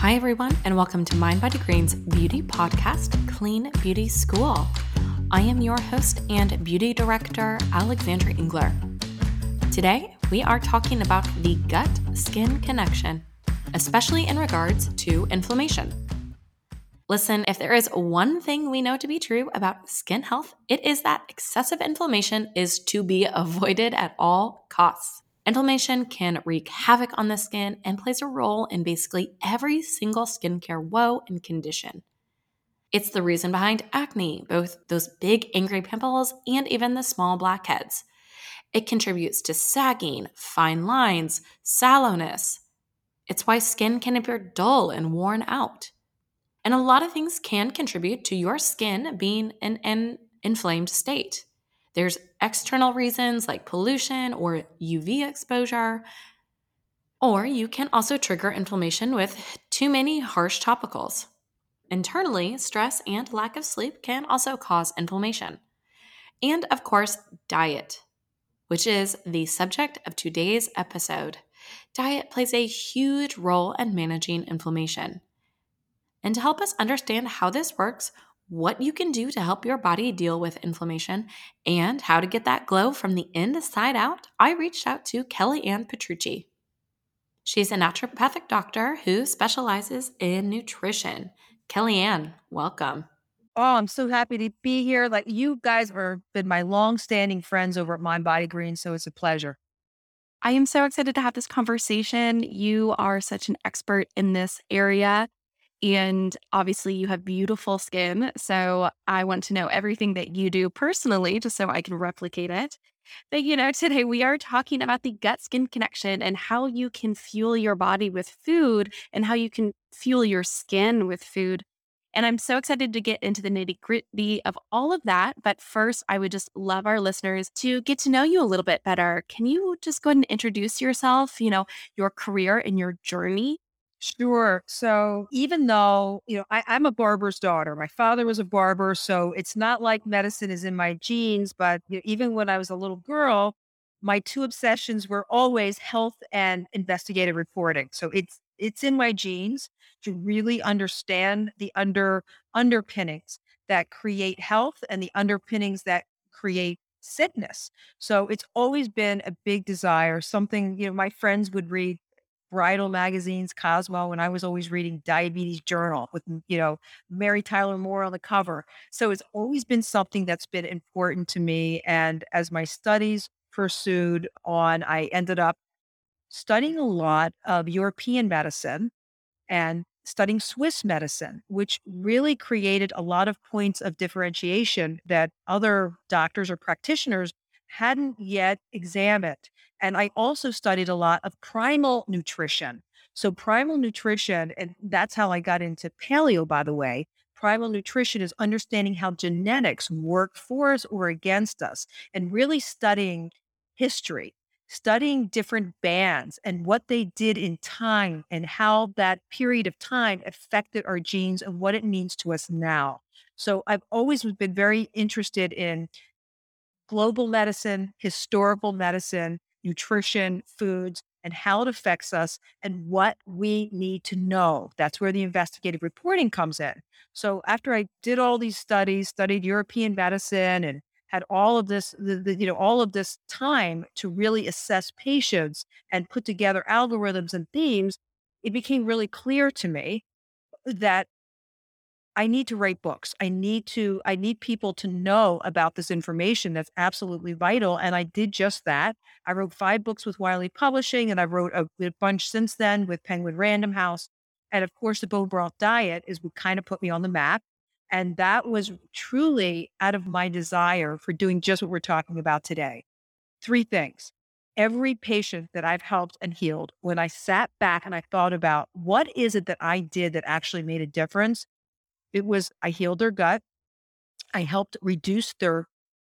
Hi, everyone, and welcome to Mind Body Green's beauty podcast, Clean Beauty School. I am your host and beauty director, Alexandra Engler. Today, we are talking about the gut skin connection, especially in regards to inflammation. Listen, if there is one thing we know to be true about skin health, it is that excessive inflammation is to be avoided at all costs. Inflammation can wreak havoc on the skin and plays a role in basically every single skincare woe and condition. It's the reason behind acne, both those big angry pimples and even the small blackheads. It contributes to sagging, fine lines, sallowness. It's why skin can appear dull and worn out. And a lot of things can contribute to your skin being in an inflamed state. There's external reasons like pollution or UV exposure. Or you can also trigger inflammation with too many harsh topicals. Internally, stress and lack of sleep can also cause inflammation. And of course, diet, which is the subject of today's episode. Diet plays a huge role in managing inflammation. And to help us understand how this works, what you can do to help your body deal with inflammation, and how to get that glow from the inside out, I reached out to Kellyann Petrucci. She's a naturopathic doctor who specializes in nutrition. Kelly Ann, welcome. Oh, I'm so happy to be here. Like you guys have been my long-standing friends over at Mind Body Green, so it's a pleasure. I am so excited to have this conversation. You are such an expert in this area. And obviously, you have beautiful skin. So I want to know everything that you do personally, just so I can replicate it. But, you know, today we are talking about the gut skin connection and how you can fuel your body with food and how you can fuel your skin with food. And I'm so excited to get into the nitty gritty of all of that. But first, I would just love our listeners to get to know you a little bit better. Can you just go ahead and introduce yourself, you know, your career and your journey Sure. So even though, you know, I, I'm a barber's daughter, my father was a barber. So it's not like medicine is in my genes, but you know, even when I was a little girl, my two obsessions were always health and investigative reporting. So it's it's in my genes to really understand the under underpinnings that create health and the underpinnings that create sickness. So it's always been a big desire, something, you know, my friends would read bridal magazines, Cosmo, and I was always reading Diabetes Journal with, you know, Mary Tyler Moore on the cover. So it's always been something that's been important to me. And as my studies pursued on, I ended up studying a lot of European medicine and studying Swiss medicine, which really created a lot of points of differentiation that other doctors or practitioners hadn't yet examined. And I also studied a lot of primal nutrition. So, primal nutrition, and that's how I got into paleo, by the way. Primal nutrition is understanding how genetics work for us or against us and really studying history, studying different bands and what they did in time and how that period of time affected our genes and what it means to us now. So, I've always been very interested in global medicine, historical medicine, nutrition, foods, and how it affects us and what we need to know. That's where the investigative reporting comes in. So after I did all these studies, studied European medicine and had all of this, the, the, you know, all of this time to really assess patients and put together algorithms and themes, it became really clear to me that I need to write books. I need to, I need people to know about this information that's absolutely vital. And I did just that. I wrote five books with Wiley Publishing and I wrote a, a bunch since then with Penguin Random House. And of course, the bone broth diet is what kind of put me on the map. And that was truly out of my desire for doing just what we're talking about today. Three things. Every patient that I've helped and healed, when I sat back and I thought about what is it that I did that actually made a difference, it was I healed their gut. I helped reduce their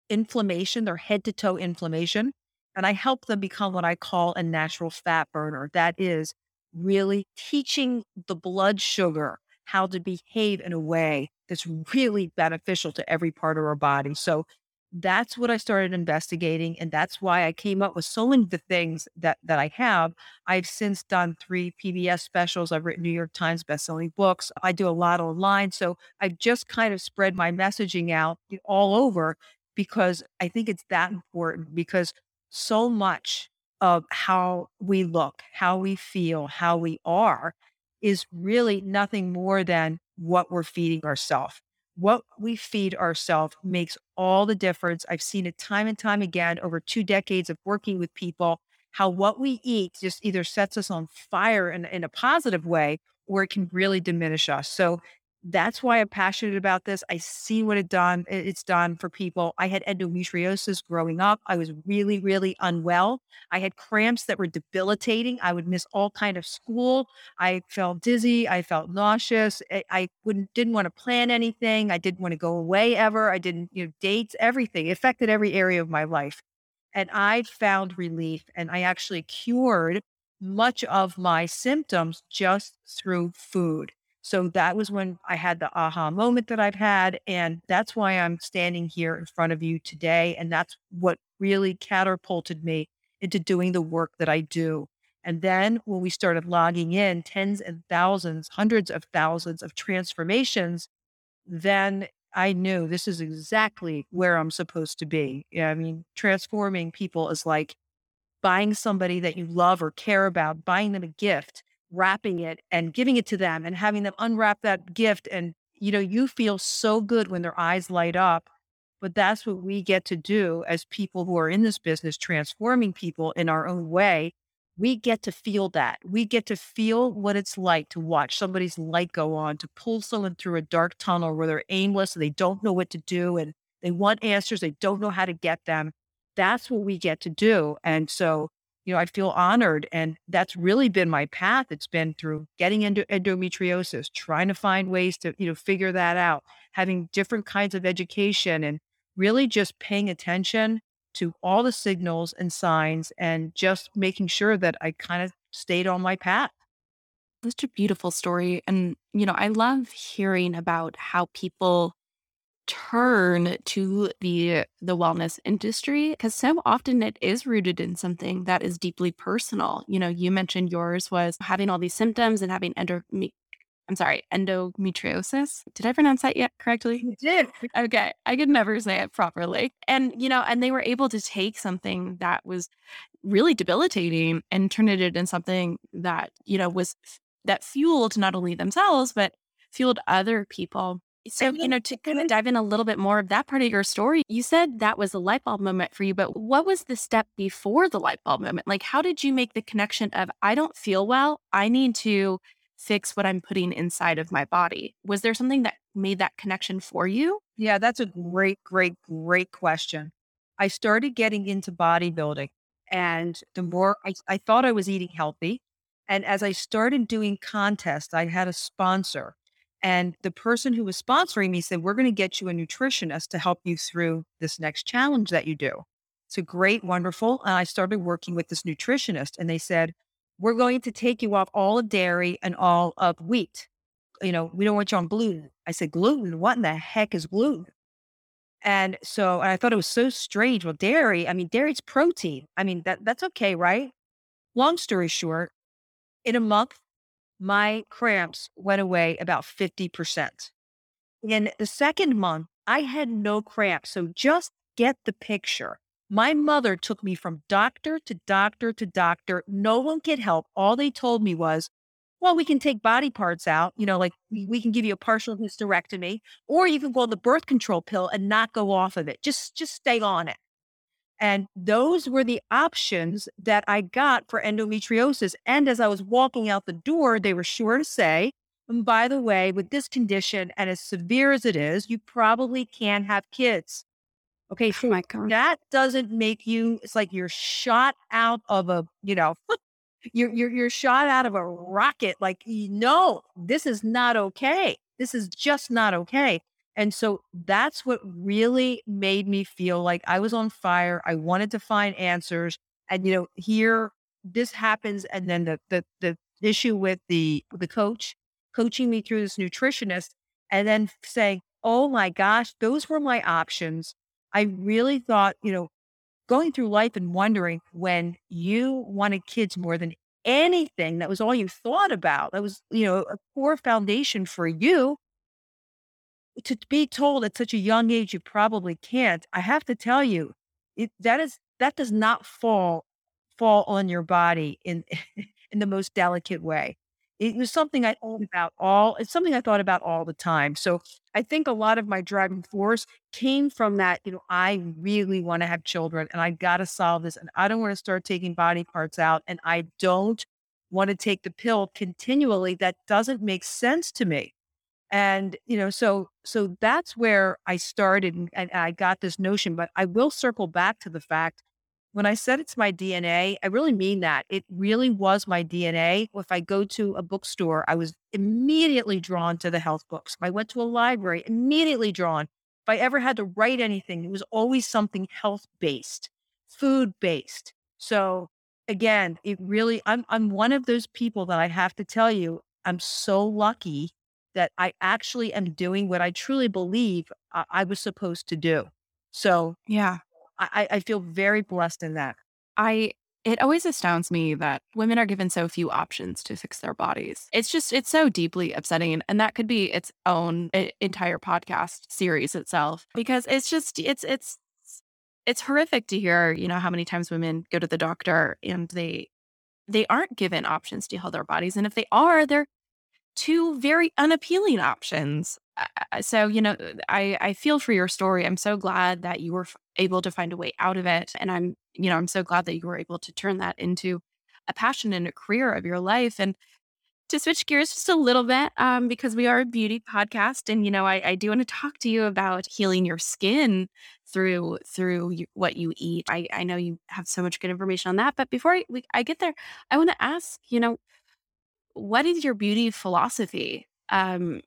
inflammation, their head to toe inflammation. And I helped them become what I call a natural fat burner. That is really teaching the blood sugar how to behave in a way that's really beneficial to every part of our body. So that's what I started investigating. And that's why I came up with so many of the things that, that I have. I've since done three PBS specials. I've written New York Times bestselling books. I do a lot online. So I've just kind of spread my messaging out all over because I think it's that important because so much of how we look, how we feel, how we are is really nothing more than what we're feeding ourselves what we feed ourselves makes all the difference. I've seen it time and time again over two decades of working with people, how what we eat just either sets us on fire in, in a positive way or it can really diminish us. So that's why I'm passionate about this. I see what it done it's done for people. I had endometriosis growing up. I was really, really unwell. I had cramps that were debilitating. I would miss all kind of school. I felt dizzy. I felt nauseous. I, I wouldn't didn't want to plan anything. I didn't want to go away ever. I didn't, you know, dates, everything. It affected every area of my life. And I found relief and I actually cured much of my symptoms just through food. So that was when I had the aha moment that I've had. And that's why I'm standing here in front of you today. And that's what really catapulted me into doing the work that I do. And then when we started logging in tens and thousands, hundreds of thousands of transformations, then I knew this is exactly where I'm supposed to be. Yeah, I mean, transforming people is like buying somebody that you love or care about, buying them a gift wrapping it and giving it to them and having them unwrap that gift. And, you know, you feel so good when their eyes light up. But that's what we get to do as people who are in this business, transforming people in our own way. We get to feel that. We get to feel what it's like to watch somebody's light go on, to pull someone through a dark tunnel where they're aimless and they don't know what to do and they want answers, they don't know how to get them. That's what we get to do. And so you know, I feel honored. And that's really been my path. It's been through getting into endometriosis, trying to find ways to, you know, figure that out, having different kinds of education and really just paying attention to all the signals and signs and just making sure that I kind of stayed on my path. Such a beautiful story. And, you know, I love hearing about how people turn to the the wellness industry because so often it is rooted in something that is deeply personal. You know, you mentioned yours was having all these symptoms and having endo I'm sorry, endometriosis. Did I pronounce that yet correctly? You did. Okay. I could never say it properly. And, you know, and they were able to take something that was really debilitating and turn it into something that, you know, was that fueled not only themselves, but fueled other people so, you know, to kind of dive in a little bit more of that part of your story, you said that was a light bulb moment for you, but what was the step before the light bulb moment? Like, how did you make the connection of, I don't feel well, I need to fix what I'm putting inside of my body? Was there something that made that connection for you? Yeah, that's a great, great, great question. I started getting into bodybuilding, and the more I, I thought I was eating healthy. And as I started doing contests, I had a sponsor and the person who was sponsoring me said, We're going to get you a nutritionist to help you through this next challenge that you do. So great, wonderful. And I started working with this nutritionist, and they said, We're going to take you off all of dairy and all of wheat. You know, we don't want you on gluten. I said, Gluten? What in the heck is gluten? And so and I thought it was so strange. Well, dairy, I mean, dairy's protein. I mean, that that's okay, right? Long story short, in a month, my cramps went away about 50%. In the second month, I had no cramps. So just get the picture. My mother took me from doctor to doctor to doctor. No one could help. All they told me was, well, we can take body parts out, you know, like we can give you a partial hysterectomy, or you can go on the birth control pill and not go off of it. Just just stay on it. And those were the options that I got for endometriosis. And as I was walking out the door, they were sure to say, and by the way, with this condition and as severe as it is, you probably can't have kids. Okay, so oh my God. that doesn't make you, it's like you're shot out of a, you know, you're, you're, you're shot out of a rocket. Like, no, this is not okay. This is just not okay. And so that's what really made me feel like I was on fire. I wanted to find answers. And, you know, here this happens. And then the, the, the issue with the, the coach coaching me through this nutritionist and then saying, Oh my gosh, those were my options. I really thought, you know, going through life and wondering when you wanted kids more than anything, that was all you thought about. That was, you know, a core foundation for you. To be told at such a young age you probably can't, I have to tell you, it, that is that does not fall fall on your body in in the most delicate way. It was something I thought mm. about all it's something I thought about all the time. So I think a lot of my driving force came from that, you know, I really want to have children and I got to solve this and I don't want to start taking body parts out and I don't want to take the pill continually. That doesn't make sense to me. And, you know, so so that's where I started and, and I got this notion, but I will circle back to the fact when I said it's my DNA, I really mean that. It really was my DNA. If I go to a bookstore, I was immediately drawn to the health books. If I went to a library, immediately drawn. If I ever had to write anything, it was always something health based, food based. So again, it really I'm I'm one of those people that I have to tell you, I'm so lucky that I actually am doing what I truly believe I, I was supposed to do. So yeah, I, I feel very blessed in that. I it always astounds me that women are given so few options to fix their bodies. It's just it's so deeply upsetting and, that could be its own entire podcast series itself because it's just it's it's it's horrific to hear, you know, how many times women go to the doctor and they they aren't given options to heal their bodies and if they are, they're two very unappealing options. Uh, so, you know, I, I feel for your story. I'm so glad that you were able to find a way out of it. And I'm, you know, I'm so glad that you were able to turn that into a passion and a career of your life. And to switch gears just a little bit, um, because we are a beauty podcast, and you know, I, I do want to talk to you about healing your skin through through what you eat. I, I know you have so much good information on that, but before I, we, I get there, I want to ask, you know, what is your beauty philosophy? Um,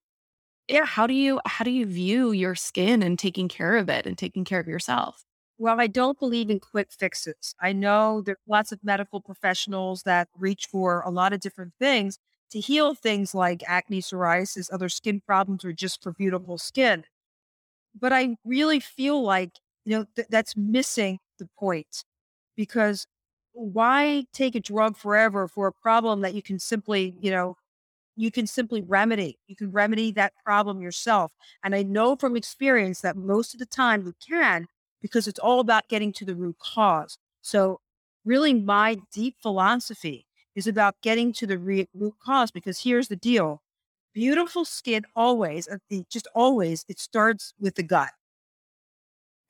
yeah, how do you how do you view your skin and taking care of it and taking care of yourself? Well, I don't believe in quick fixes. I know there's lots of medical professionals that reach for a lot of different things to heal things like acne, psoriasis, other skin problems, or just for beautiful skin. But I really feel like, you know, th- that's missing the point because why take a drug forever for a problem that you can simply, you know, you can simply remedy. You can remedy that problem yourself. And I know from experience that most of the time you can because it's all about getting to the root cause. So, really, my deep philosophy is about getting to the re- root cause because here's the deal beautiful skin always, uh, just always, it starts with the gut.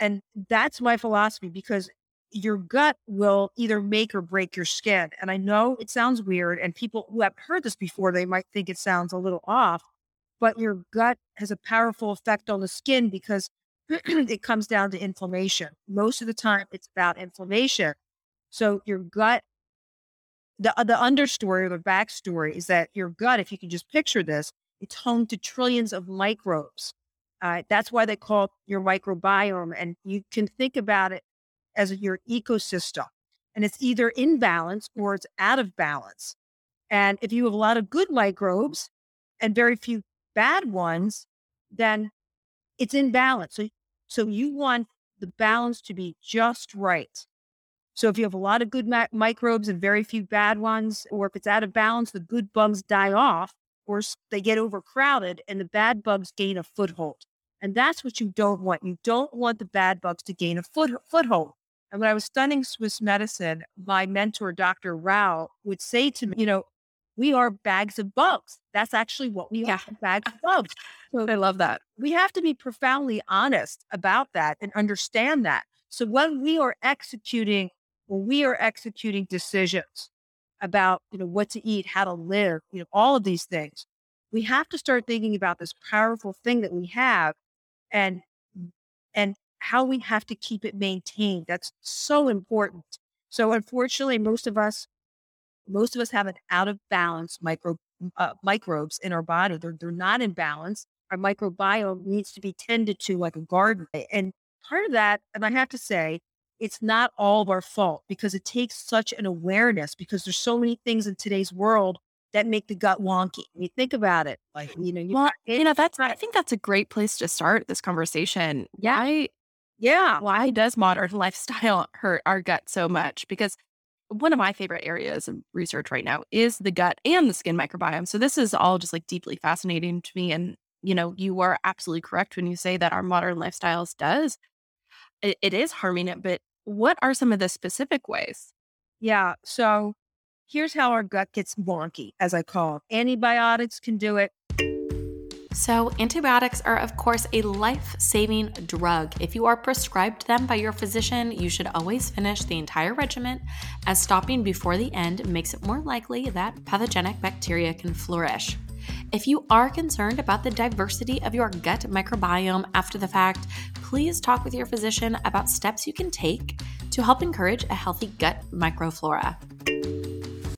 And that's my philosophy because your gut will either make or break your skin. And I know it sounds weird, and people who have heard this before, they might think it sounds a little off, but your gut has a powerful effect on the skin because it comes down to inflammation. Most of the time, it's about inflammation. So your gut, the uh, the understory or the backstory is that your gut, if you can just picture this, it's home to trillions of microbes. Uh, that's why they call your microbiome, and you can think about it as your ecosystem. And it's either in balance or it's out of balance. And if you have a lot of good microbes and very few bad ones, then it's in balance. So, so you want the balance to be just right. So if you have a lot of good ma- microbes and very few bad ones, or if it's out of balance, the good bugs die off or they get overcrowded and the bad bugs gain a foothold. And that's what you don't want. You don't want the bad bugs to gain a foot, foothold. And when I was studying Swiss medicine, my mentor, Dr. Rao, would say to me, you know, we are bags of bugs. That's actually what we yeah. are, bags of bugs. So I love that. We have to be profoundly honest about that and understand that. So when we are executing, when we are executing decisions about, you know, what to eat, how to live, you know, all of these things, we have to start thinking about this powerful thing that we have and and how we have to keep it maintained. That's so important. So unfortunately, most of us, most of us have an out of balance micro uh, microbes in our body. They're they're not in balance. Our microbiome needs to be tended to like a garden. And part of that, and I have to say, it's not all of our fault because it takes such an awareness because there's so many things in today's world that make the gut wonky. You think about it, like you know, you well, you know, that's I think that's a great place to start this conversation. Yeah, I Yeah. Why does modern lifestyle hurt our gut so much? Because one of my favorite areas of research right now is the gut and the skin microbiome. So this is all just like deeply fascinating to me. And, you know, you are absolutely correct when you say that our modern lifestyles does, it, it is harming it. But what are some of the specific ways? Yeah. So here's how our gut gets wonky, as I call it. Antibiotics can do it. So, antibiotics are, of course, a life saving drug. If you are prescribed them by your physician, you should always finish the entire regimen, as stopping before the end makes it more likely that pathogenic bacteria can flourish. If you are concerned about the diversity of your gut microbiome after the fact, please talk with your physician about steps you can take to help encourage a healthy gut microflora.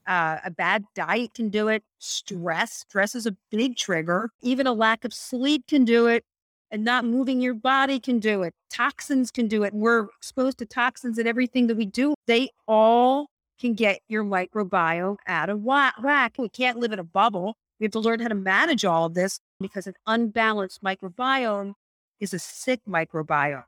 Uh, a bad diet can do it. Stress, stress is a big trigger. Even a lack of sleep can do it. And not moving your body can do it. Toxins can do it. We're exposed to toxins in everything that we do. They all can get your microbiome out of whack. We can't live in a bubble. We have to learn how to manage all of this because an unbalanced microbiome is a sick microbiome.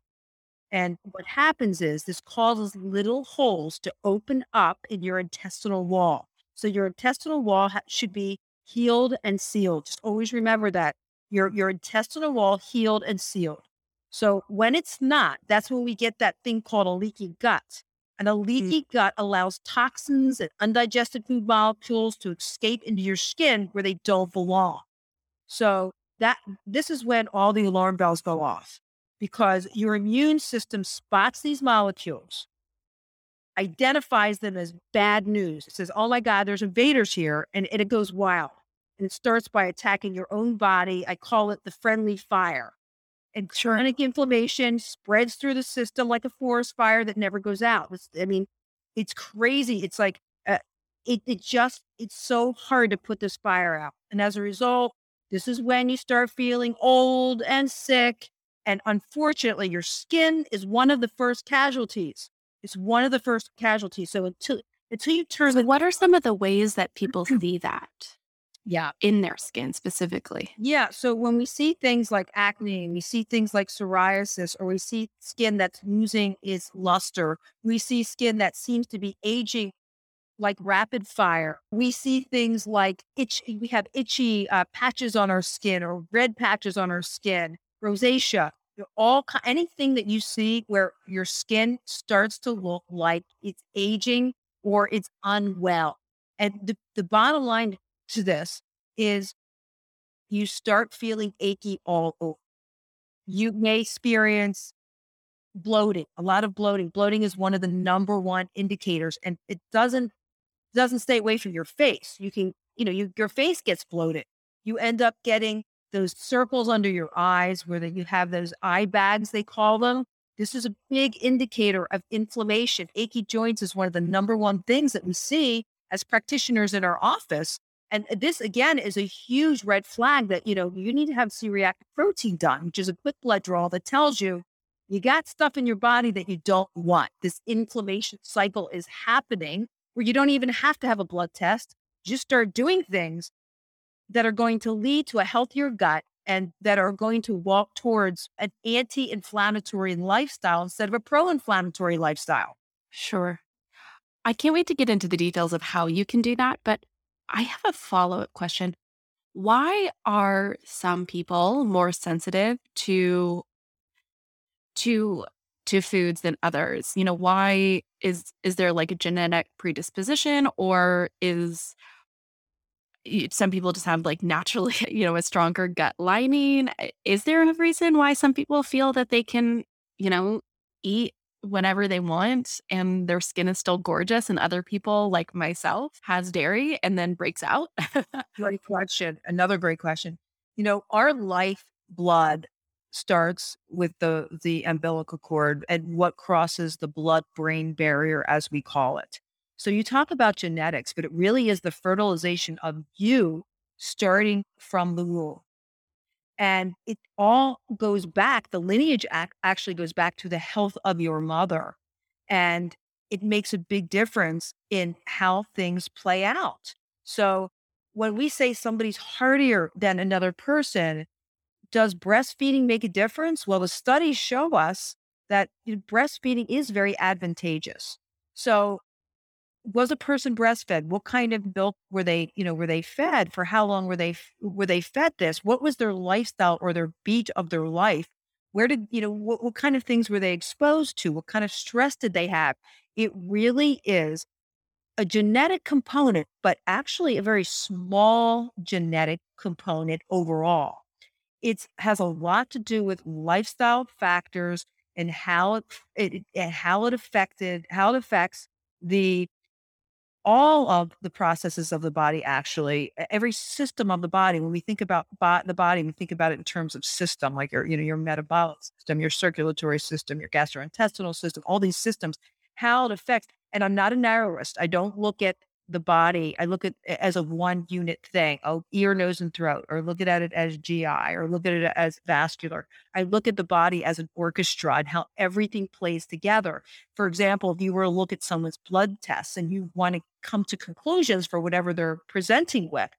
And what happens is this causes little holes to open up in your intestinal wall. So your intestinal wall ha- should be healed and sealed. Just always remember that your your intestinal wall healed and sealed. So when it's not, that's when we get that thing called a leaky gut. And a mm. leaky mm. gut allows toxins and undigested food molecules to escape into your skin where they don't belong. So that this is when all the alarm bells go off because your immune system spots these molecules, identifies them as bad news. It says, oh my God, there's invaders here. And, and it goes wild. And it starts by attacking your own body. I call it the friendly fire. And chronic inflammation spreads through the system like a forest fire that never goes out. It's, I mean, it's crazy. It's like, uh, it, it just, it's so hard to put this fire out. And as a result, this is when you start feeling old and sick and unfortunately, your skin is one of the first casualties. It's one of the first casualties. So until until you turn so what are some of the ways that people see that? Yeah. In their skin specifically. Yeah. So when we see things like acne, we see things like psoriasis, or we see skin that's losing its luster, we see skin that seems to be aging like rapid fire. We see things like itch. We have itchy uh, patches on our skin or red patches on our skin, rosacea all anything that you see where your skin starts to look like it's aging or it's unwell. And the, the bottom line to this is you start feeling achy all over. You may experience bloating, a lot of bloating. Bloating is one of the number one indicators, and it doesn't doesn't stay away from your face. You can, you know, you, your face gets bloated. You end up getting those circles under your eyes where you have those eye bags, they call them. This is a big indicator of inflammation. Achy joints is one of the number one things that we see as practitioners in our office. And this again is a huge red flag that, you know, you need to have C-reactive protein done, which is a quick blood draw that tells you you got stuff in your body that you don't want. This inflammation cycle is happening where you don't even have to have a blood test. Just start doing things that are going to lead to a healthier gut and that are going to walk towards an anti inflammatory lifestyle instead of a pro inflammatory lifestyle. Sure. I can't wait to get into the details of how you can do that, but I have a follow up question. Why are some people more sensitive to to to foods than others? You know, why is is there like a genetic predisposition or is some people just have like naturally, you know, a stronger gut lining. Eh, is there a reason why some people feel that they can, you know, eat whenever they want and their skin is still gorgeous and other people like myself has dairy and then breaks out? great question. Another great question. You know, our life blood starts with the the umbilical cord and what crosses the blood brain barrier as we call it. So you talk about genetics, but it really is the fertilization of you starting from the womb. And it all goes back, the lineage act actually goes back to the health of your mother. And it makes a big difference in how things play out. So when we say somebody's hardier than another person, does breastfeeding make a difference? Well, the studies show us that breastfeeding is very advantageous. So was a person breastfed? What kind of milk were they, you know, were they fed? For how long were they were they fed this? What was their lifestyle or their beat of their life? Where did, you know, what, what kind of things were they exposed to? What kind of stress did they have? It really is a genetic component, but actually a very small genetic component overall. It has a lot to do with lifestyle factors and how it, it and how it affected how it affects the all of the processes of the body actually every system of the body when we think about bo- the body we think about it in terms of system like your you know your metabolic system your circulatory system your gastrointestinal system all these systems how it affects and i'm not a narrowist i don't look at the body, I look at it as a one unit thing. Oh, ear, nose, and throat, or look at it as GI, or look at it as vascular. I look at the body as an orchestra and how everything plays together. For example, if you were to look at someone's blood tests and you want to come to conclusions for whatever they're presenting with,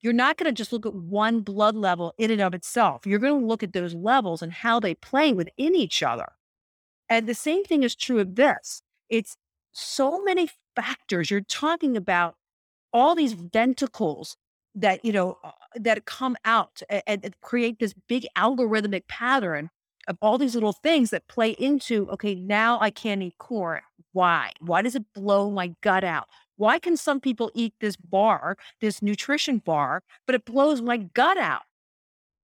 you're not going to just look at one blood level in and of itself. You're going to look at those levels and how they play within each other. And the same thing is true of this. It's so many factors. You're talking about all these ventricles that, you know, uh, that come out and, and create this big algorithmic pattern of all these little things that play into, okay, now I can't eat corn. Why? Why does it blow my gut out? Why can some people eat this bar, this nutrition bar, but it blows my gut out?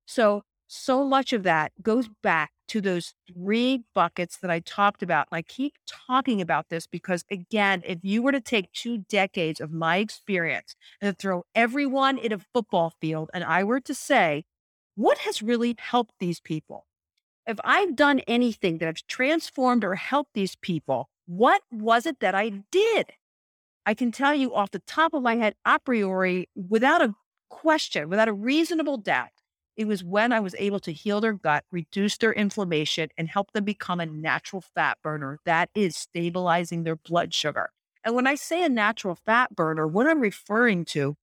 So, so much of that goes back to those three buckets that I talked about. And I keep talking about this because, again, if you were to take two decades of my experience and throw everyone in a football field, and I were to say, what has really helped these people? If I've done anything that has transformed or helped these people, what was it that I did? I can tell you off the top of my head, a priori, without a question, without a reasonable doubt, it was when I was able to heal their gut, reduce their inflammation, and help them become a natural fat burner that is stabilizing their blood sugar. And when I say a natural fat burner, what I'm referring to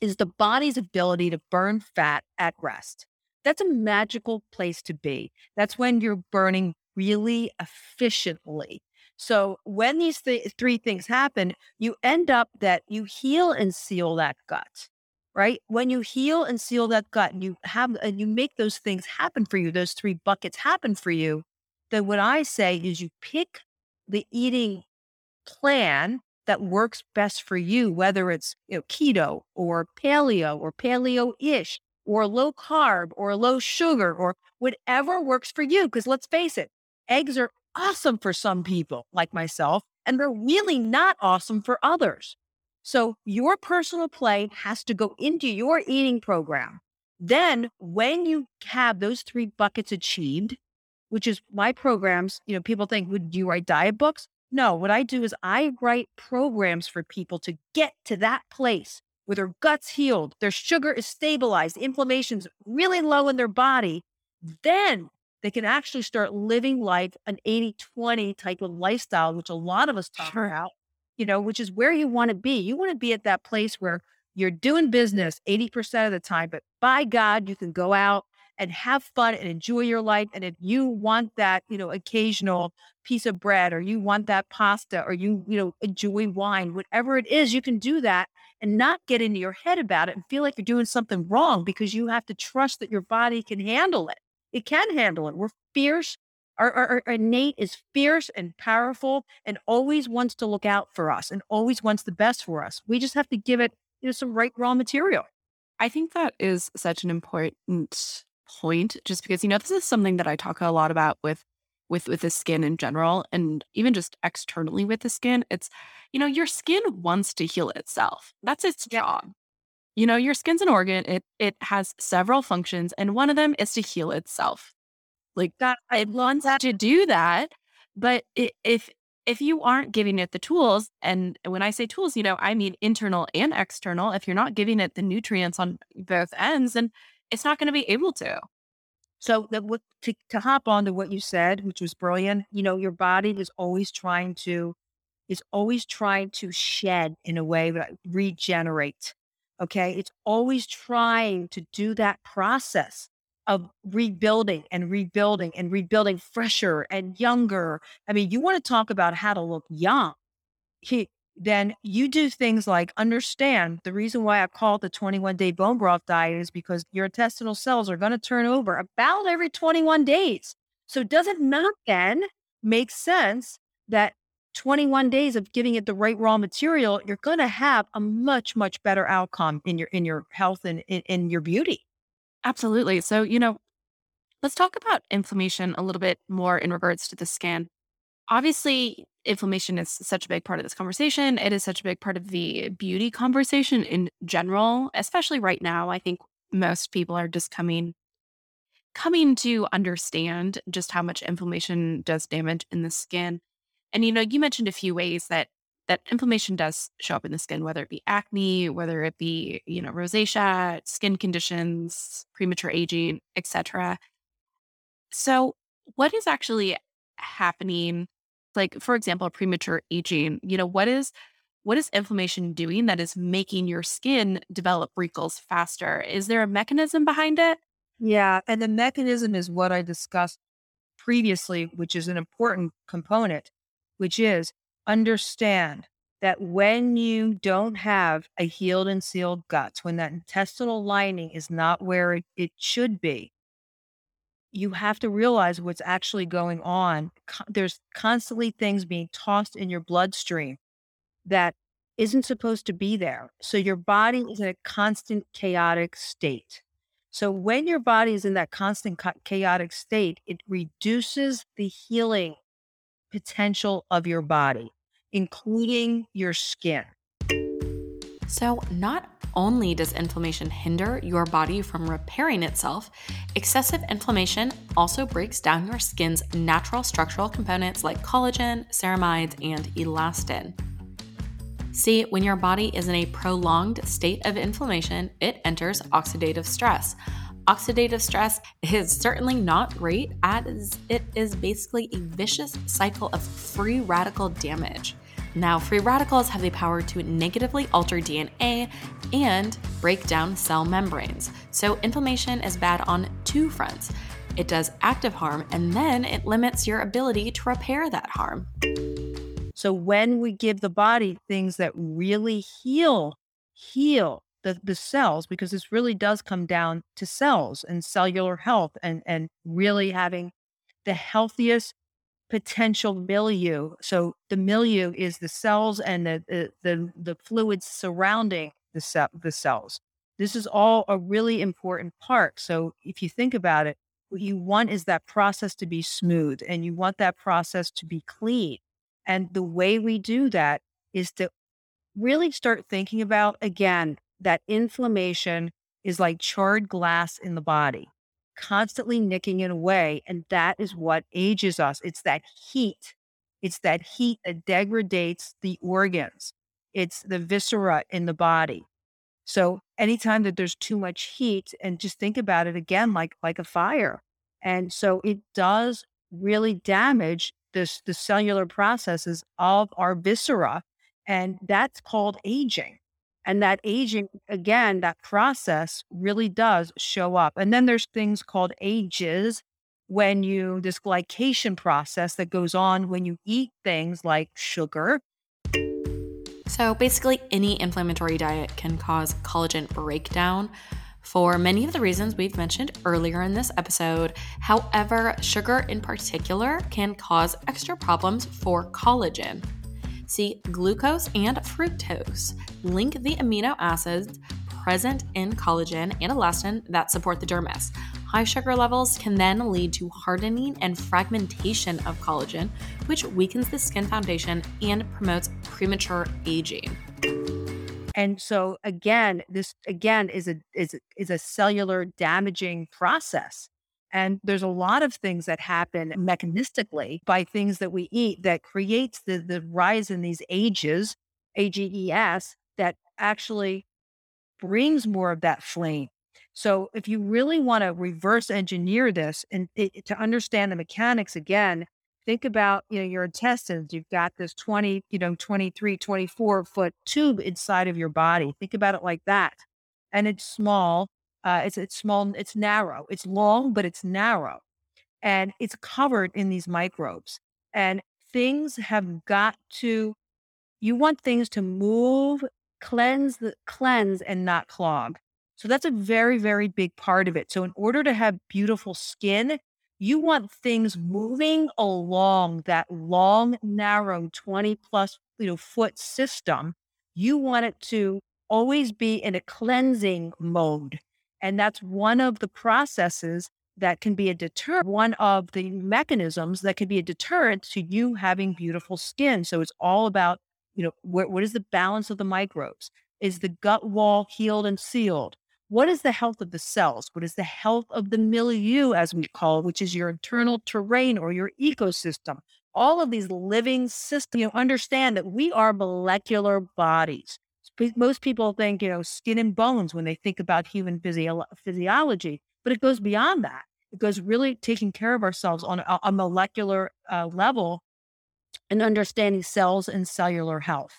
is the body's ability to burn fat at rest. That's a magical place to be. That's when you're burning really efficiently. So when these th- three things happen, you end up that you heal and seal that gut right? When you heal and seal that gut and you have and you make those things happen for you, those three buckets happen for you, then what I say is you pick the eating plan that works best for you, whether it's you know, keto or paleo or paleo-ish or low carb or low sugar or whatever works for you. Because let's face it, eggs are awesome for some people like myself, and they're really not awesome for others. So your personal play has to go into your eating program. Then when you have those three buckets achieved, which is my programs, you know, people think, would you write diet books? No, what I do is I write programs for people to get to that place where their gut's healed, their sugar is stabilized, inflammation's really low in their body. Then they can actually start living life an 80 20 type of lifestyle, which a lot of us talk sure. about you know, which is where you want to be. You want to be at that place where you're doing business 80% of the time, but by God, you can go out and have fun and enjoy your life. And if you want that, you know, occasional piece of bread or you want that pasta or you, you know, enjoy wine, whatever it is, you can do that and not get into your head about it and feel like you're doing something wrong because you have to trust that your body can handle it. It can handle it. We're fierce our, our, our innate is fierce and powerful and always wants to look out for us and always wants the best for us. We just have to give it you know, some right raw material. I think that is such an important point just because you know this is something that I talk a lot about with with with the skin in general and even just externally with the skin. It's you know your skin wants to heal itself. That's its job. You know your skin's an organ. It it has several functions and one of them is to heal itself like that, it wants to do that. But if if you aren't giving it the tools, and when I say tools, you know, I mean internal and external. If you're not giving it the nutrients on both ends, then it's not going to be able to. So the, to, to hop on to what you said, which was brilliant, you know, your body is always trying to is always trying to shed in a way that regenerate. Okay. It's always trying to do that process. Of rebuilding and rebuilding and rebuilding fresher and younger. I mean, you want to talk about how to look young. He, then you do things like understand the reason why I call it the 21 day bone broth diet is because your intestinal cells are going to turn over about every 21 days. So, does it not then make sense that 21 days of giving it the right raw material, you're going to have a much, much better outcome in your in your health and in, in your beauty? Absolutely. So, you know, let's talk about inflammation a little bit more in regards to the skin. Obviously, inflammation is such a big part of this conversation. It is such a big part of the beauty conversation in general, especially right now. I think most people are just coming coming to understand just how much inflammation does damage in the skin. And you know, you mentioned a few ways that that inflammation does show up in the skin, whether it be acne, whether it be, you know, rosacea, skin conditions, premature aging, etc. So, what is actually happening like for example premature aging you know what is what is inflammation doing that is making your skin develop wrinkles faster is there a mechanism behind it yeah and the mechanism is what i discussed previously which is an important component which is understand that when you don't have a healed and sealed gut when that intestinal lining is not where it, it should be you have to realize what's actually going on. There's constantly things being tossed in your bloodstream that isn't supposed to be there. So your body is in a constant chaotic state. So when your body is in that constant chaotic state, it reduces the healing potential of your body, including your skin. So, not only does inflammation hinder your body from repairing itself, excessive inflammation also breaks down your skin's natural structural components like collagen, ceramides, and elastin. See, when your body is in a prolonged state of inflammation, it enters oxidative stress. Oxidative stress is certainly not great, as it is basically a vicious cycle of free radical damage. Now, free radicals have the power to negatively alter DNA and break down cell membranes. So, inflammation is bad on two fronts. It does active harm, and then it limits your ability to repair that harm. So, when we give the body things that really heal, heal the, the cells, because this really does come down to cells and cellular health and, and really having the healthiest potential milieu. So the milieu is the cells and the the the, the fluids surrounding the cell, the cells. This is all a really important part. So if you think about it, what you want is that process to be smooth and you want that process to be clean. And the way we do that is to really start thinking about again that inflammation is like charred glass in the body constantly nicking it away. And that is what ages us. It's that heat. It's that heat that degrades the organs. It's the viscera in the body. So anytime that there's too much heat, and just think about it again, like like a fire. And so it does really damage this the cellular processes of our viscera. And that's called aging. And that aging, again, that process really does show up. And then there's things called ages when you, this glycation process that goes on when you eat things like sugar. So basically, any inflammatory diet can cause collagen breakdown for many of the reasons we've mentioned earlier in this episode. However, sugar in particular can cause extra problems for collagen. See, glucose and fructose link the amino acids present in collagen and elastin that support the dermis. High sugar levels can then lead to hardening and fragmentation of collagen, which weakens the skin foundation and promotes premature aging. And so again, this again is a is is a cellular damaging process. And there's a lot of things that happen mechanistically by things that we eat that creates the, the rise in these AGEs, AGES, that actually brings more of that flame. So if you really want to reverse engineer this and it, to understand the mechanics again, think about you know your intestines. You've got this 20 you know 23 24 foot tube inside of your body. Think about it like that. And it's small Uh, it's it's small, it's narrow, it's long, but it's narrow, and it's covered in these microbes. And things have got to. You want things to move, cleanse, the, cleanse, and not clog. So that's a very, very big part of it. So in order to have beautiful skin, you want things moving along that long, narrow 20 plus you know, foot system. You want it to always be in a cleansing mode. And that's one of the processes that can be a deterrent, one of the mechanisms that can be a deterrent to you having beautiful skin. So it's all about, you know, wh- what is the balance of the microbes? Is the gut wall healed and sealed? What is the health of the cells? What is the health of the milieu, as we call it, which is your internal terrain or your ecosystem? All of these living systems, you understand that we are molecular bodies. Most people think, you know, skin and bones when they think about human physio- physiology, but it goes beyond that. It goes really taking care of ourselves on a, a molecular uh, level and understanding cells and cellular health.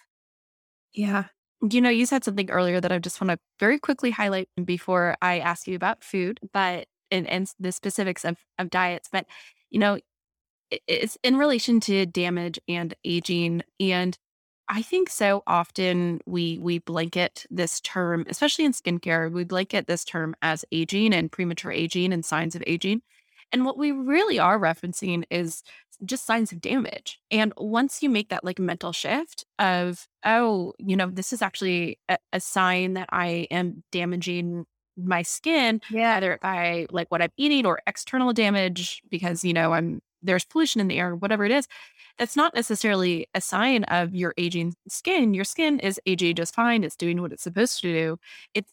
Yeah. You know, you said something earlier that I just want to very quickly highlight before I ask you about food, but and, and the specifics of, of diets. But, you know, it's in relation to damage and aging. And I think so often we we blanket this term, especially in skincare, we blanket this term as aging and premature aging and signs of aging. And what we really are referencing is just signs of damage. And once you make that like mental shift of, oh, you know, this is actually a, a sign that I am damaging my skin, yeah. either by like what I'm eating or external damage because, you know, I'm there's pollution in the air, whatever it is. That's not necessarily a sign of your aging skin. Your skin is aging just fine. It's doing what it's supposed to do. It's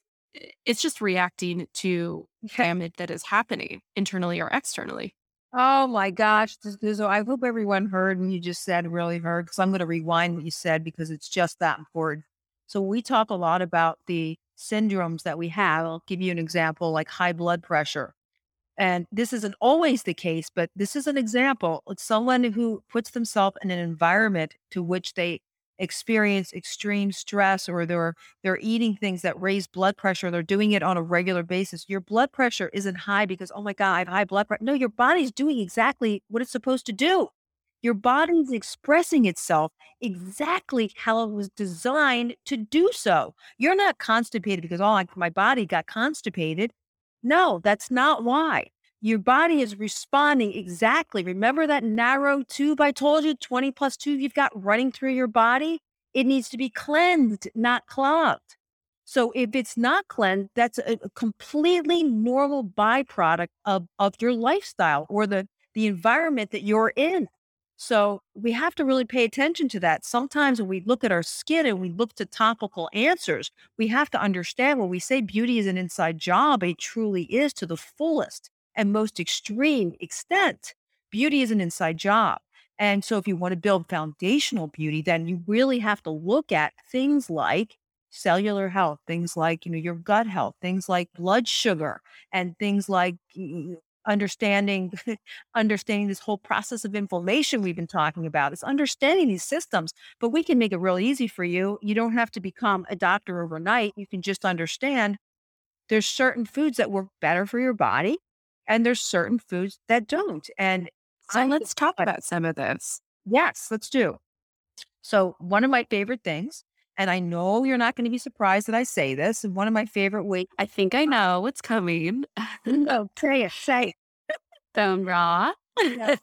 it's just reacting to damage that is happening internally or externally. Oh my gosh. This, I hope everyone heard and you just said really heard because I'm going to rewind what you said because it's just that important. So we talk a lot about the syndromes that we have. I'll give you an example like high blood pressure. And this isn't always the case, but this is an example. It's someone who puts themselves in an environment to which they experience extreme stress or they're they're eating things that raise blood pressure they're doing it on a regular basis your blood pressure isn't high because oh my god i have high blood pressure no your body's doing exactly what it's supposed to do your body's expressing itself exactly how it was designed to do so you're not constipated because oh my body got constipated no that's not why your body is responding exactly. Remember that narrow tube I told you, 20 plus tube you've got running through your body? It needs to be cleansed, not clogged. So if it's not cleansed, that's a, completely normal byproduct of, of your lifestyle or the, the environment that you're in. So we have to really pay attention to that. Sometimes when we look at our skin and we look to topical answers, we have to understand when we say beauty is an inside job, it truly is to the fullest and most extreme extent, beauty is an inside job. And so, if you want to build foundational beauty, then you really have to look at things like cellular health, things like you know your gut health, things like blood sugar, and things like understanding understanding this whole process of inflammation we've been talking about. It's understanding these systems, but we can make it real easy for you. You don't have to become a doctor overnight. You can just understand there's certain foods that work better for your body and there's certain foods that don't. And so let's talk about some of those. Yes, let's do. So, one of my favorite things, and I know you're not going to be surprised that I say this, one of my favorite ways. I think I uh know what's coming. oh, say it, say Bone broth. and,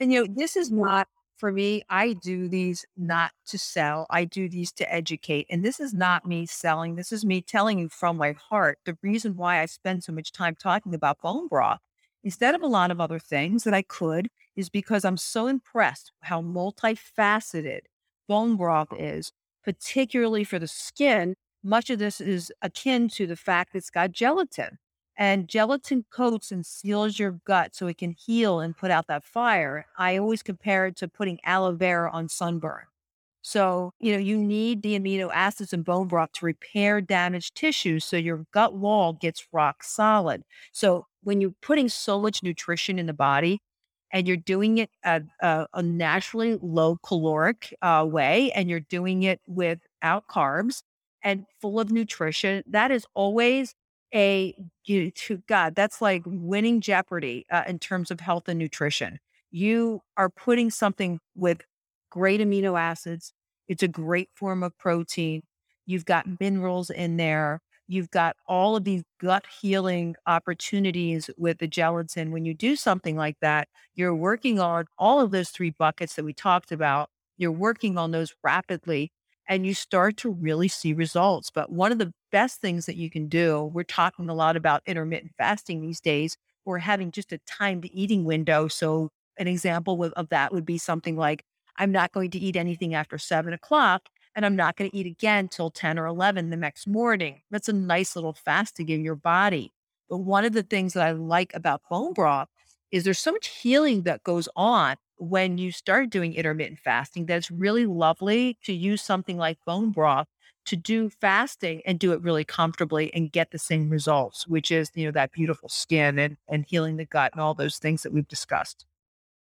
and, you know, this is not for me, I do these not to sell. I do these to educate. And this is not me selling. This is me telling you from my heart the reason why I spend so much time talking about bone broth instead of a lot of other things that I could is because I'm so impressed how multifaceted bone broth is, particularly for the skin. Much of this is akin to the fact that it's got gelatin. And gelatin coats and seals your gut so it can heal and put out that fire. I always compare it to putting aloe vera on sunburn. So, you know, you need the amino acids and bone broth to repair damaged tissues so your gut wall gets rock solid. So, when you're putting so much nutrition in the body and you're doing it a, a, a naturally low caloric uh, way and you're doing it without carbs and full of nutrition, that is always a you to God, that's like winning Jeopardy uh, in terms of health and nutrition. You are putting something with great amino acids. It's a great form of protein. You've got minerals in there. You've got all of these gut healing opportunities with the gelatin. When you do something like that, you're working on all of those three buckets that we talked about. You're working on those rapidly and you start to really see results. But one of the best things that you can do, we're talking a lot about intermittent fasting these days, or having just a timed eating window. So, an example of that would be something like I'm not going to eat anything after seven o'clock, and I'm not going to eat again till 10 or 11 the next morning. That's a nice little fast to give your body. But one of the things that I like about bone broth is there's so much healing that goes on when you start doing intermittent fasting that's really lovely to use something like bone broth to do fasting and do it really comfortably and get the same results, which is, you know, that beautiful skin and, and healing the gut and all those things that we've discussed.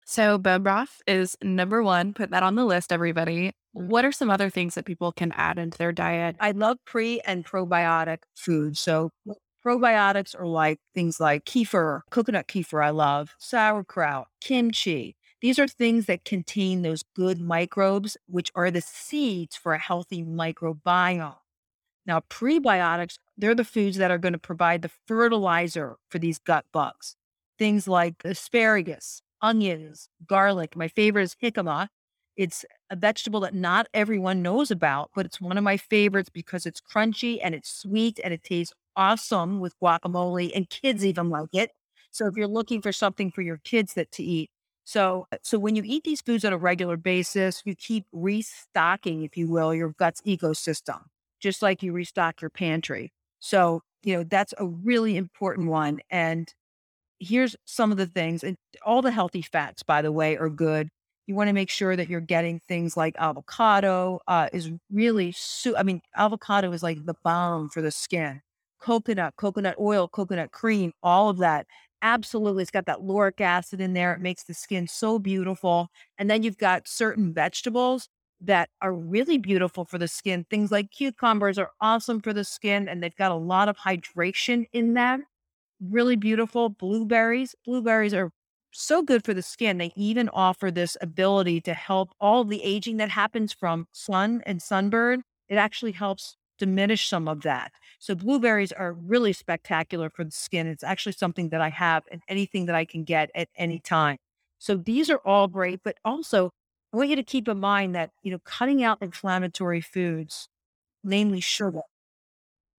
So bone broth is number one. Put that on the list, everybody. Mm. What are some other things that people can add into their diet? I love pre and probiotic food. So uh, probiotics are like things like kefir, coconut kefir, I love, sauerkraut, kimchi, these are things that contain those good microbes, which are the seeds for a healthy microbiome. Now, prebiotics, they're the foods that are going to provide the fertilizer for these gut bugs. Things like asparagus, onions, garlic. My favorite is jicama. It's a vegetable that not everyone knows about, but it's one of my favorites because it's crunchy and it's sweet and it tastes awesome with guacamole, and kids even like it. So if you're looking for something for your kids that to eat, so, uh, so when you eat these foods on a regular basis, you keep restocking, if you will, your gut's ecosystem, just like you restock your pantry. So, you know, that's a really important one. And here's some of the things, and all the healthy fats, by the way, are good. You want to make sure that you're getting things like avocado uh, is really, su- I mean, avocado is like the balm for the skin. Coconut, coconut oil, coconut cream, all of that Absolutely. It's got that lauric acid in there. It makes the skin so beautiful. And then you've got certain vegetables that are really beautiful for the skin. Things like cucumbers are awesome for the skin and they've got a lot of hydration in them. Really beautiful. Blueberries. Blueberries are so good for the skin. They even offer this ability to help all the aging that happens from sun and sunburn. It actually helps diminish some of that. So blueberries are really spectacular for the skin. It's actually something that I have and anything that I can get at any time. So these are all great, but also I want you to keep in mind that, you know, cutting out inflammatory foods, namely sugar,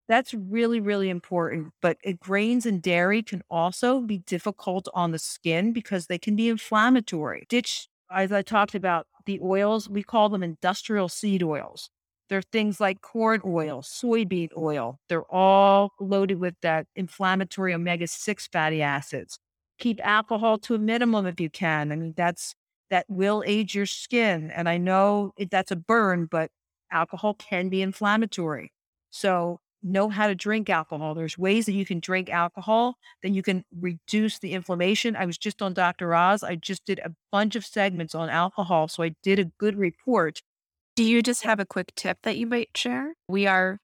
that's really, really important. But it, grains and dairy can also be difficult on the skin because they can be inflammatory. Ditch, as I talked about, the oils, we call them industrial seed oils. They're things like corn oil, soybean oil. They're all loaded with that inflammatory omega 6 fatty acids. Keep alcohol to a minimum if you can. I mean, that's that will age your skin. And I know it, that's a burn, but alcohol can be inflammatory. So know how to drink alcohol. There's ways that you can drink alcohol, then you can reduce the inflammation. I was just on Dr. Oz. I just did a bunch of segments on alcohol. So I did a good report do you just have a quick tip that you might share? We are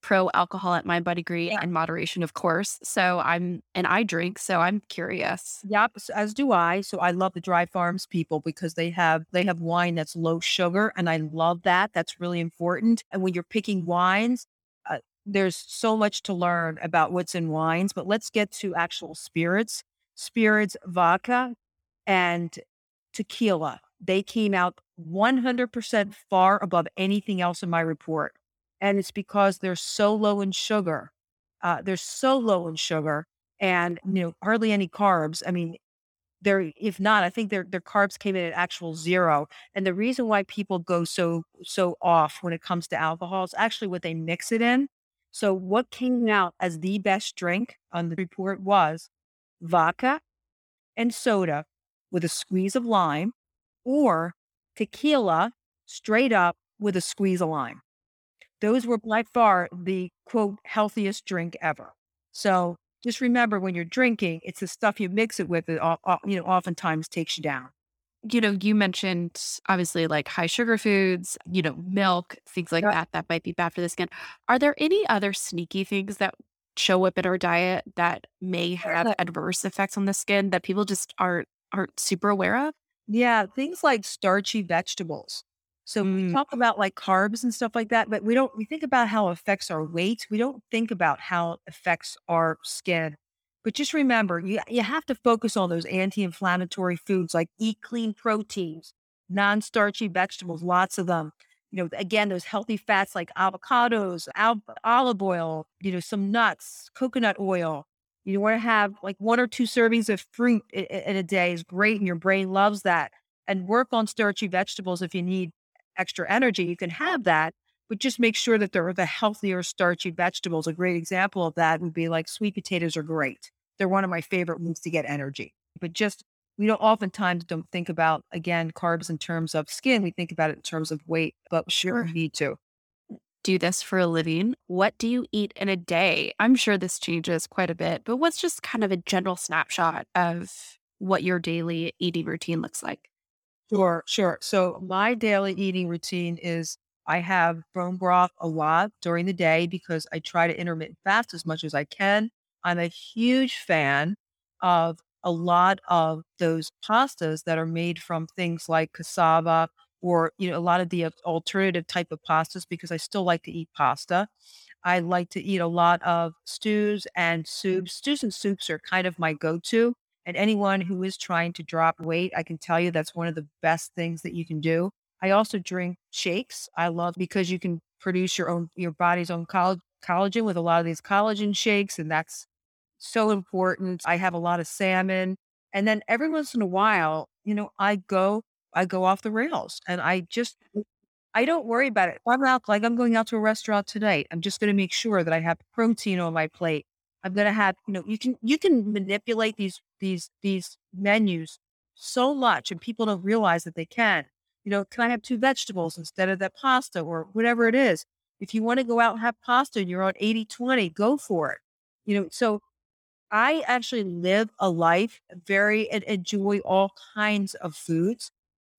pro alcohol at Mind Body Green yeah. moderation, of course. So I'm, and I drink, so I'm curious. Yep, as do I. So I love the Dry Farms people because they have they have wine that's low sugar, and I love that. That's really important. And when you're picking wines, there's so much to learn about what's in wines. But let's get to actual spirits. Spirits, vodka, and tequila. They came out 100% far above anything else in my report. And it's because they're so low in sugar. Uh, they're so low in sugar and, you know, hardly any carbs. I mean, they're, if not, I think their, their carbs came in at actual zero. And the reason why people go so, so off when it comes to alcohol is actually what they mix it in. So what came out as the best drink on the report was vodka and soda with a squeeze of lime or tequila straight up with a squeeze of lime. Those were by far the quote healthiest drink ever. So just remember when you're drinking, it's the stuff you mix it with that you know oftentimes takes you down. You know, you mentioned obviously like high sugar foods, you know, milk, things like that that might be bad for the skin. Are there any other sneaky things that show up in our diet that may have adverse effects on the skin that people just aren't aren't super aware of? Yeah, things like starchy vegetables. So we Mm, talk about like carbs and stuff like that, but we don't we think about how it affects our weight. We don't think about how it affects our skin. But just remember, you you have to focus on those anti-inflammatory foods like eat clean proteins, non-starchy vegetables, lots of them. You know, again, those healthy fats like avocados, al- olive oil, you know, some nuts, coconut oil. You want to have like one or two servings of fruit i- i- in a day is great, and your brain loves that. And work on starchy vegetables if you need extra energy, you can have that, but just make sure that they're the healthier starchy vegetables. A great example of that would be like sweet potatoes are great. They're one of my favorite ones to get energy. But just we don't oftentimes don't think about again carbs in terms of skin. We think about it in terms of weight, but sure. we need to. Do this for a living. What do you eat in a day? I'm sure this changes quite a bit, but what's just kind of a general snapshot of what your daily eating routine looks like? Sure, sure. So my daily eating routine is I have bone broth a lot during the day because I try to intermittent fast as much as I can. I'm a huge fan of a lot of those pastas that are made from things like cassava or you know a lot of the uh, alternative type of pastas because I still like to eat pasta. I like to eat a lot of stews and soups. Stews and soups are kind of my go-to and anyone who is trying to drop weight, I can tell you that's one of the best things that you can do. I also drink shakes. I love because you can produce your own your body's own coll- collagen with a lot of these collagen shakes, and that's so important. I have a lot of salmon, and then every once in a while, you know, I go I go off the rails, and I just I don't worry about it. If I'm out, like I'm going out to a restaurant tonight, I'm just going to make sure that I have protein on my plate. I'm going to have, you know, you can you can manipulate these these these menus so much, and people don't realize that they can. You know, can I have two vegetables instead of that pasta or whatever it is? If you want to go out and have pasta and you're on 80 20, go for it. You know, so I actually live a life very and enjoy all kinds of foods,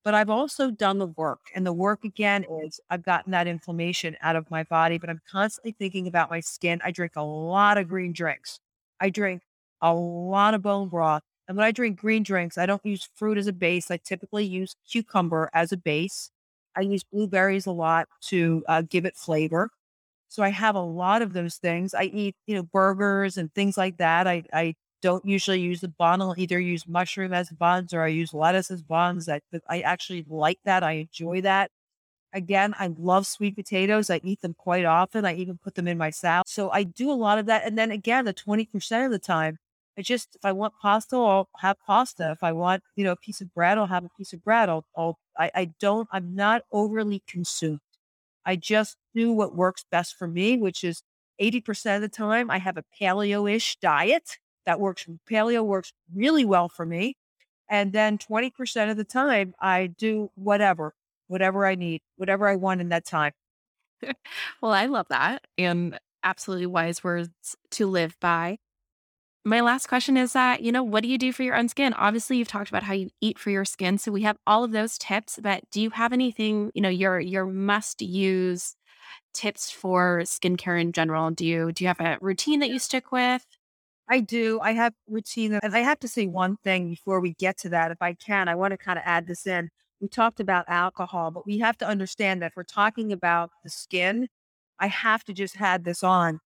but I've also done the work. And the work again is I've gotten that inflammation out of my body, but I'm constantly thinking about my skin. I drink a lot of green drinks. I drink a lot of bone broth. And when I drink green drinks, I don't use fruit as a base. I typically use cucumber as a base. I use blueberries a lot to uh, give it flavor. So I have a lot of those things. I eat, you know, burgers and things like that. I I don't usually use the bun. I'll either use mushroom as buns or I use lettuce as buns. I I actually like that. I enjoy that. Again, I love sweet potatoes. I eat them quite often. I even put them in my salad. So I do a lot of that. And then again, the 20% of the time, I just if I want pasta, I'll have pasta. If I want, you know, a piece of bread, I'll have a piece of bread. I'll, I'll I, I don't, I'm not overly consumed. I just do what works best for me, which is 80% of the time I have a paleo-ish diet that works. Paleo works really well for me. And then 20% of the time I do whatever, whatever I need, whatever I want in that time. Well, I love that and absolutely wise words to live by. My last question is that, you know, what do you do for your own skin? Obviously, you've talked about how you eat for your skin. So we have all of those tips, but do you have anything, you know, your your must use tips for skincare in general? Do you do you have a routine that you stick with? I do. I have routine. And I have to say one thing before we get to that, if I can, I want to kind of add this in. We talked about alcohol, but we have to understand that if we're talking about the skin, I have to just add this on.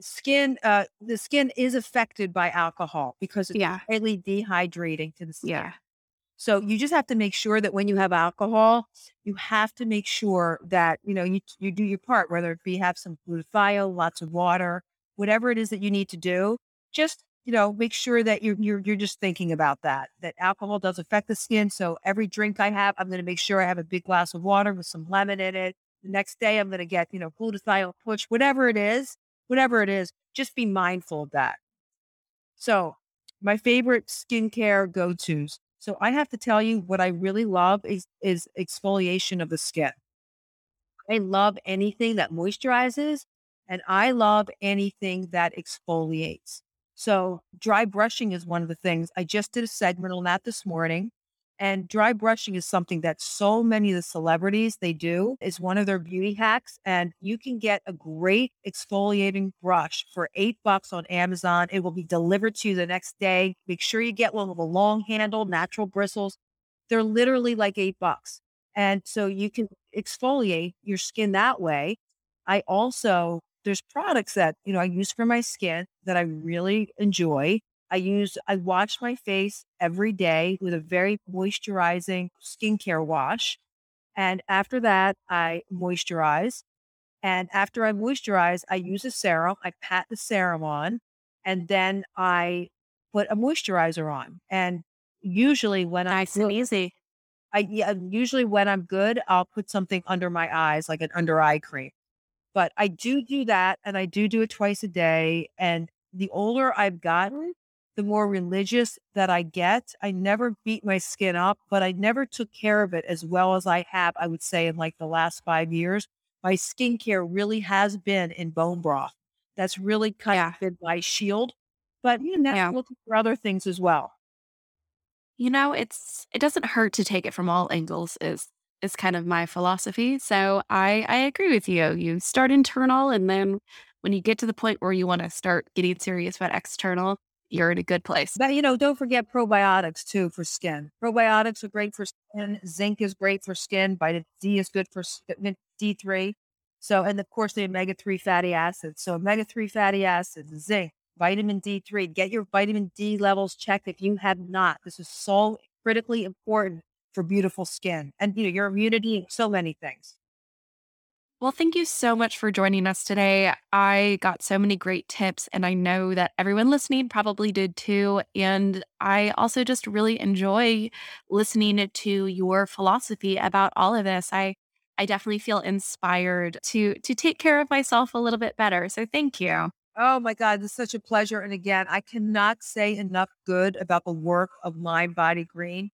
Skin, uh, the skin is affected by alcohol because it's Yeah. highly dehydrating to the skin. Yeah. So you just have to make sure that when you have alcohol, you have to make sure that, you know, you you do your part, whether it be have some glutathione, lots of water, whatever it is that you need to do. Just, you know, make sure that you're you're you're just thinking about that. That alcohol does affect the skin. So every drink I have, I'm gonna make sure I have a big glass of water with some lemon in it. The next day I'm gonna get, you know, glutathione push, whatever it is, whatever it is, just be mindful of that. So, my favorite skincare go-tos. So, I have to tell you what I really love is is exfoliation of the skin. I love anything that moisturizes and I love anything that exfoliates. So, dry brushing is one of the things. I just did a segment on that this morning. And dry brushing is something that so many of the celebrities they do is one of their beauty hacks. And you can get a great exfoliating brush for eight bucks on Amazon. It will be delivered to you the next day. Make sure you get one with a long handle, natural bristles. They're literally like eight bucks. And so you can exfoliate your skin that way. I also, there's products that, you know, I use for my skin that I really enjoy. I use, I wash my face every day with a very moisturizing skincare wash. And after that, I moisturize. And after I moisturize, I use a serum. I pat the serum on and then I put a moisturizer on. And usually when nice I and easy. I yeah, usually when I'm good, I'll put something under my eyes, like an under eye cream. But I do do that, and I do do it twice a day. And the older I've gotten, the more religious that I get. I never beat my skin up, but I never took care of it as well as I have, I would say, in like the last five years. My skincare really has been in bone broth. That's really kind Yeah. of been my shield. But you know, Yeah. looking for other things as well. You know, it's it doesn't hurt to take it from all angles is is kind of my philosophy. So I I agree with you. You start internal and then when you get to the point where you want to start getting serious about external, you're in a good place. But you know, don't forget probiotics too for skin. Probiotics are great for skin. Zinc is great for skin. Vitamin D is good for s- vitamin D3. So, and of course, the omega 3 fatty acids. So, omega 3 fatty acids, zinc, vitamin D3. Get your vitamin D levels checked if you have not. This is so critically important for beautiful skin and, you know, your immunity so many things. Well, thank you so much for joining us today. I got so many great tips, and I know that everyone listening probably did too. And I also just really enjoy listening to your philosophy about all of this. I I definitely feel inspired to to take care of myself a little bit better. So thank you. Oh my God, it's such a pleasure. And again, I cannot say enough good about the work of Mind Body Green.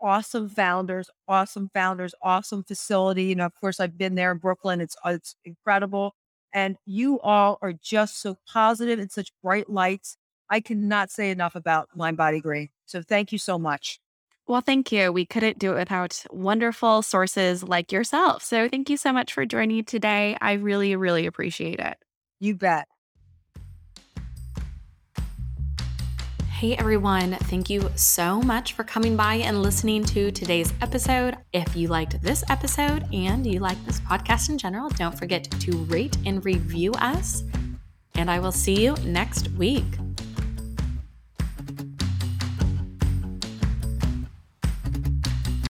Awesome founders, awesome founders, awesome facility. You know, of course, I've been there in Brooklyn. It's uh, it's incredible, and you all are just so positive and such bright lights. I cannot say enough about Mind Body Green. So thank you so much. Well, thank you. We couldn't do it without wonderful sources like yourself. So thank you so much for joining today. I really, really appreciate it. You bet. Hey everyone, thank you so much for coming by and listening to today's episode. If you liked this episode and you like this podcast in general, don't forget to rate and review us. And I will see you next week.